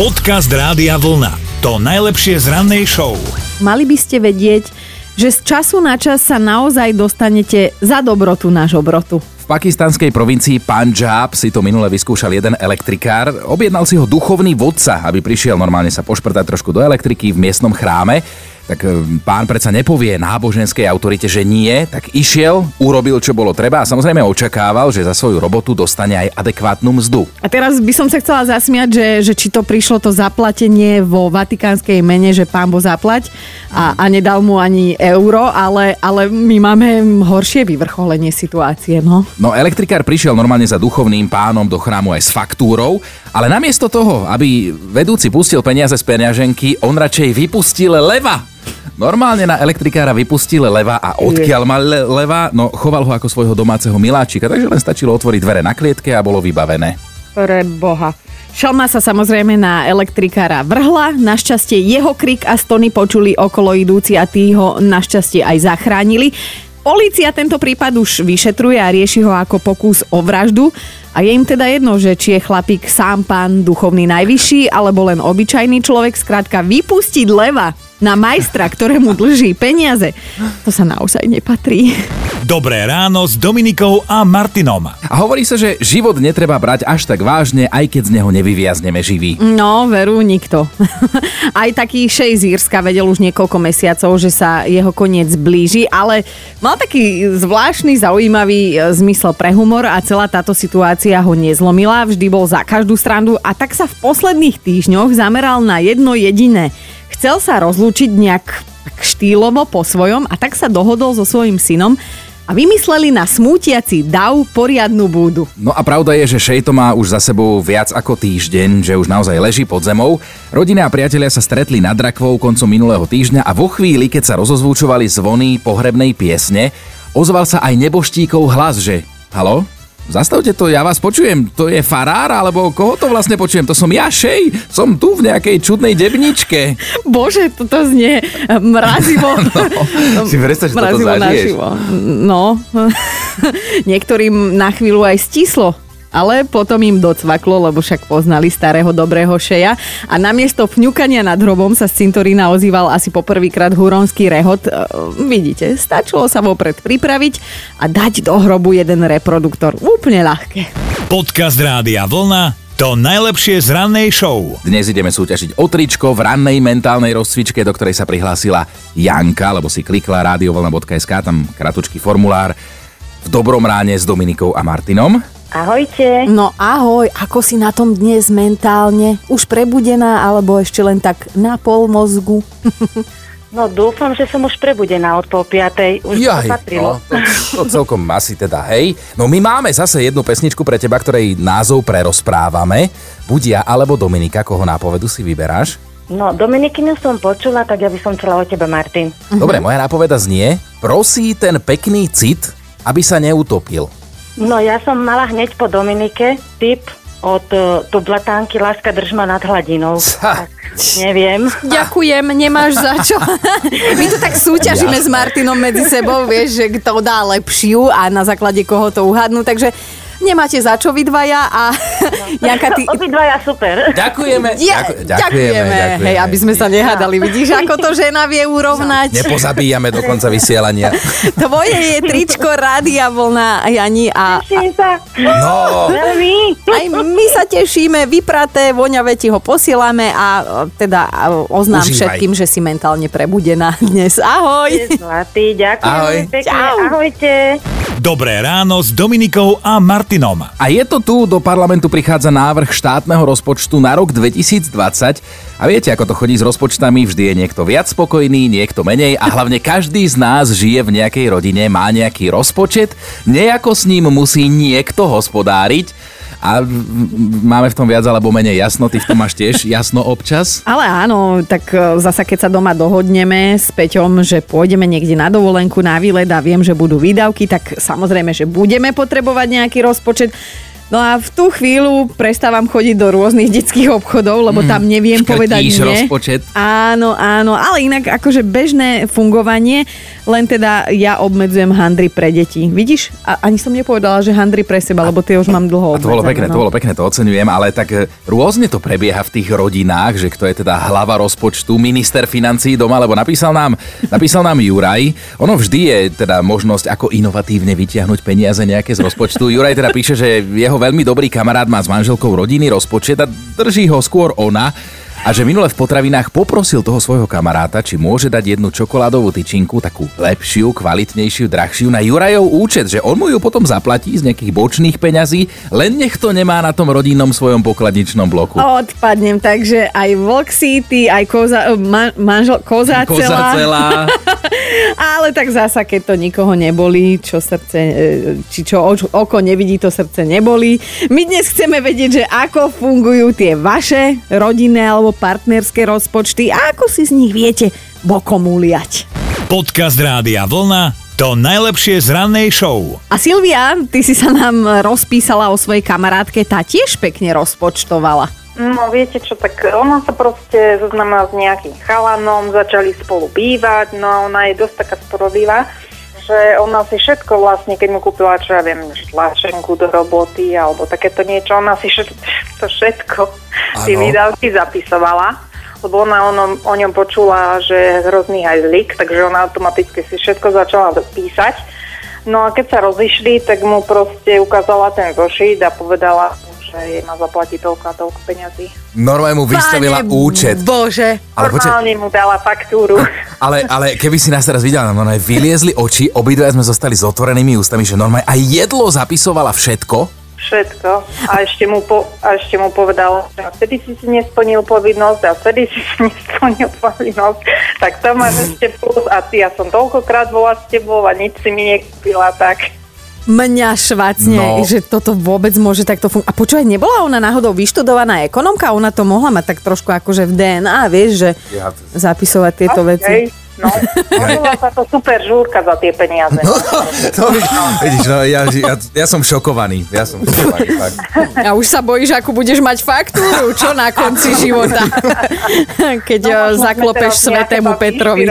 Podcast Rádia Vlna. To najlepšie z rannej show. Mali by ste vedieť, že z času na čas sa naozaj dostanete za dobrotu náš obrotu. V pakistanskej provincii Punjab si to minule vyskúšal jeden elektrikár. Objednal si ho duchovný vodca, aby prišiel normálne sa pošprtať trošku do elektriky v miestnom chráme tak e, pán predsa nepovie náboženskej autorite, že nie, tak išiel, urobil, čo bolo treba a samozrejme očakával, že za svoju robotu dostane aj adekvátnu mzdu. A teraz by som sa chcela zasmiať, že, že či to prišlo to zaplatenie vo vatikánskej mene, že pán bo zaplať a, a nedal mu ani euro, ale, ale my máme horšie vyvrcholenie situácie, no. No elektrikár prišiel normálne za duchovným pánom do chrámu aj s faktúrou, ale namiesto toho, aby vedúci pustil peniaze z peňaženky, on radšej vypustil leva Normálne na elektrikára vypustil leva a odkiaľ mal le- leva, no choval ho ako svojho domáceho miláčika, takže len stačilo otvoriť dvere na klietke a bolo vybavené. Pre boha. Šalma sa samozrejme na elektrikára vrhla, našťastie jeho krik a stony počuli okolo idúci a tí ho našťastie aj zachránili. Polícia tento prípad už vyšetruje a rieši ho ako pokus o vraždu. A je im teda jedno, že či je chlapík sám pán duchovný najvyšší, alebo len obyčajný človek, skrátka vypustiť leva na majstra, ktorému dlží peniaze, to sa naozaj nepatrí. Dobré ráno s Dominikou a Martinom. A hovorí sa, že život netreba brať až tak vážne, aj keď z neho nevyviazneme živý. No, veru, nikto. aj taký šej z Írska vedel už niekoľko mesiacov, že sa jeho koniec blíži, ale mal taký zvláštny, zaujímavý e, zmysel pre humor a celá táto situácia ho nezlomila, vždy bol za každú strandu a tak sa v posledných týždňoch zameral na jedno jediné – Chcel sa rozlúčiť nejak štýlovo po svojom a tak sa dohodol so svojím synom, a vymysleli na smútiaci dav poriadnu búdu. No a pravda je, že Šejto má už za sebou viac ako týždeň, že už naozaj leží pod zemou. Rodina a priatelia sa stretli nad rakvou koncom minulého týždňa a vo chvíli, keď sa rozozvúčovali zvony pohrebnej piesne, ozval sa aj neboštíkov hlas, že Halo? Zastavte to, ja vás počujem. To je farár, alebo koho to vlastne počujem? To som ja, Šej. Som tu v nejakej čudnej debničke. Bože, toto znie mrazivo. no, si predstav, že toto zažiješ. No, niektorým na chvíľu aj stislo ale potom im docvaklo, lebo však poznali starého dobrého šeja a namiesto fňukania nad hrobom sa z cintorína ozýval asi poprvýkrát huronský rehot. E, vidíte, stačilo sa vopred pripraviť a dať do hrobu jeden reproduktor. Úplne ľahké. Podcast Rádia Vlna to najlepšie z rannej show. Dnes ideme súťažiť o tričko v rannej mentálnej rozcvičke, do ktorej sa prihlásila Janka, lebo si klikla radiovolna.sk, tam kratučký formulár v dobrom ráne s Dominikou a Martinom. Ahojte. No ahoj, ako si na tom dnes mentálne? Už prebudená alebo ešte len tak na pol mozgu? No dúfam, že som už prebudená od pol piatej. Už Jaj, to patrilo. No, to, to celkom asi teda, hej. No my máme zase jednu pesničku pre teba, ktorej názov prerozprávame. Buď ja alebo Dominika, koho nápovedu si vyberáš? No, Dominikinu som počula, tak ja by som chcela o teba, Martin. Dobre, moja nápoveda znie, prosí ten pekný cit, aby sa neutopil. No ja som mala hneď po Dominike tip od uh, Tublatánky Láska držma nad hladinou. Tak, neviem. Ďakujem, nemáš za čo. My tu tak súťažíme ja. s Martinom medzi sebou, vieš, že kto dá lepšiu a na základe koho to uhadnú, takže nemáte za čo vy dvaja a no. Janka, ty... Obidvaja super. Ďakujeme. Ja, ďakujeme, ďakujeme, ďakujeme. Hej, aby sme sa nehádali. Vidíš, ako to žena vie urovnať. Nepozabíjame do konca vysielania. Tvoje je tričko Rádia Vlna, Jani. A, Teším sa. No. Aj my sa tešíme, vypraté, voňavé ti ho posielame a teda oznám Užívaj. všetkým, že si mentálne prebudená dnes. Ahoj. Zlatý, ďakujem Ahoj. pekne. Čau. Ahojte. Dobré ráno s Dominikou a Martinom. A je to tu, do parlamentu prichádza návrh štátneho rozpočtu na rok 2020. A viete, ako to chodí s rozpočtami, vždy je niekto viac spokojný, niekto menej a hlavne každý z nás žije v nejakej rodine, má nejaký rozpočet, nejako s ním musí niekto hospodáriť a máme v tom viac alebo menej jasno, ty v tom máš tiež jasno občas? Ale áno, tak e, zasa keď sa doma dohodneme s Peťom, že pôjdeme niekde na dovolenku, na výlet a viem, že budú výdavky, tak samozrejme, že budeme potrebovať nejaký rozpočet. No a v tú chvíľu prestávam chodiť do rôznych detských obchodov, lebo tam neviem povedať nie. rozpočet. Áno, áno, ale inak akože bežné fungovanie, len teda ja obmedzujem handry pre deti. Vidíš? A ani som nepovedala, že handry pre seba, lebo tie už mám dlho A to bolo obmedzené, pekné, no. to bolo pekné, to oceňujem, ale tak e, rôzne to prebieha v tých rodinách, že kto je teda hlava rozpočtu, minister financií doma, lebo napísal nám, napísal nám Juraj. Ono vždy je teda možnosť, ako inovatívne vytiahnuť peniaze nejaké z rozpočtu. Juraj teda píše, že jeho veľmi dobrý kamarát má s manželkou rodinný rozpočet a drží ho skôr ona. A že minule v potravinách poprosil toho svojho kamaráta, či môže dať jednu čokoládovú tyčinku, takú lepšiu, kvalitnejšiu, drahšiu na Jurajov účet, že on mu ju potom zaplatí z nejakých bočných peňazí, len nech to nemá na tom rodinnom svojom pokladničnom bloku. Odpadnem, takže aj Vlk City, aj koza, man, manžel, koza, Koza celá. celá. Ale tak zasa, keď to nikoho nebolí, čo srdce, e, či čo oko nevidí, to srdce nebolí. My dnes chceme vedieť, že ako fungujú tie vaše rodinné alebo partnerské rozpočty a ako si z nich viete bokom uliať. Podcast Rádia Vlna to najlepšie z rannej show. A Silvia, ty si sa nám rozpísala o svojej kamarátke, tá tiež pekne rozpočtovala. No viete čo, tak ona sa proste zoznamila s nejakým chalanom, začali spolu bývať, no a ona je dosť taká sporodlivá, že ona si všetko vlastne, keď mu kúpila, čo ja viem, tlačenku do roboty alebo takéto niečo, ona si všetko, to všetko, tie Áno. výdavky zapisovala lebo ona o, ňom- o ňom počula, že je hrozný hajzlik, takže ona automaticky si všetko začala písať. No a keď sa rozišli, tak mu proste ukázala ten zošit a povedala, že jej má zaplatiť toľko a toľko peňazí. Normálne mu vystavila Pane účet. Bože. Ale Normálne mu dala faktúru. ale, ale keby si nás teraz videla, no aj vyliezli oči, obidva sme zostali s otvorenými ústami, že normálne aj jedlo zapisovala všetko. Všetko. A ešte mu, po, a ešte mu povedala, že vtedy si si nesplnil povinnosť a vtedy si si nesplnil povinnosť. Tak to máš ešte plus a ty, ja som toľkokrát bola s tebou a nič si mi nekúpila, tak... Mňa švacne, No. že toto vôbec môže takto fungovať. A počúvaj, nebola ona náhodou vyštudovaná ekonomka? Ona to mohla mať tak trošku akože v DNA, vieš, že Ja- zapisovať tieto Hej, veci. No. Volila sa to super žúrka za tie peniaze. No, to, vidíš, no, ja, ja, ja som šokovaný. Ja som šokovaný, fakt. A už sa bojíš, ako budeš mať faktúru, čo na konci života, keď no, sme zaklopeš svetému Petrovi.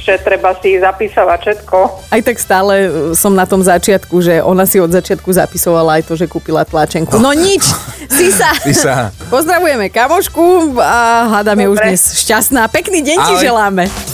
že treba si zapisovať všetko. Aj tak stále uh, som na tom začiatku, že ona si od začiatku zapisovala aj to, že kúpila tlačenku. No nič, si sa. Ty sa. Pozdravujeme kamošku a hádam je už dnes šťastná. Pekný deň ti Ahoj. želáme.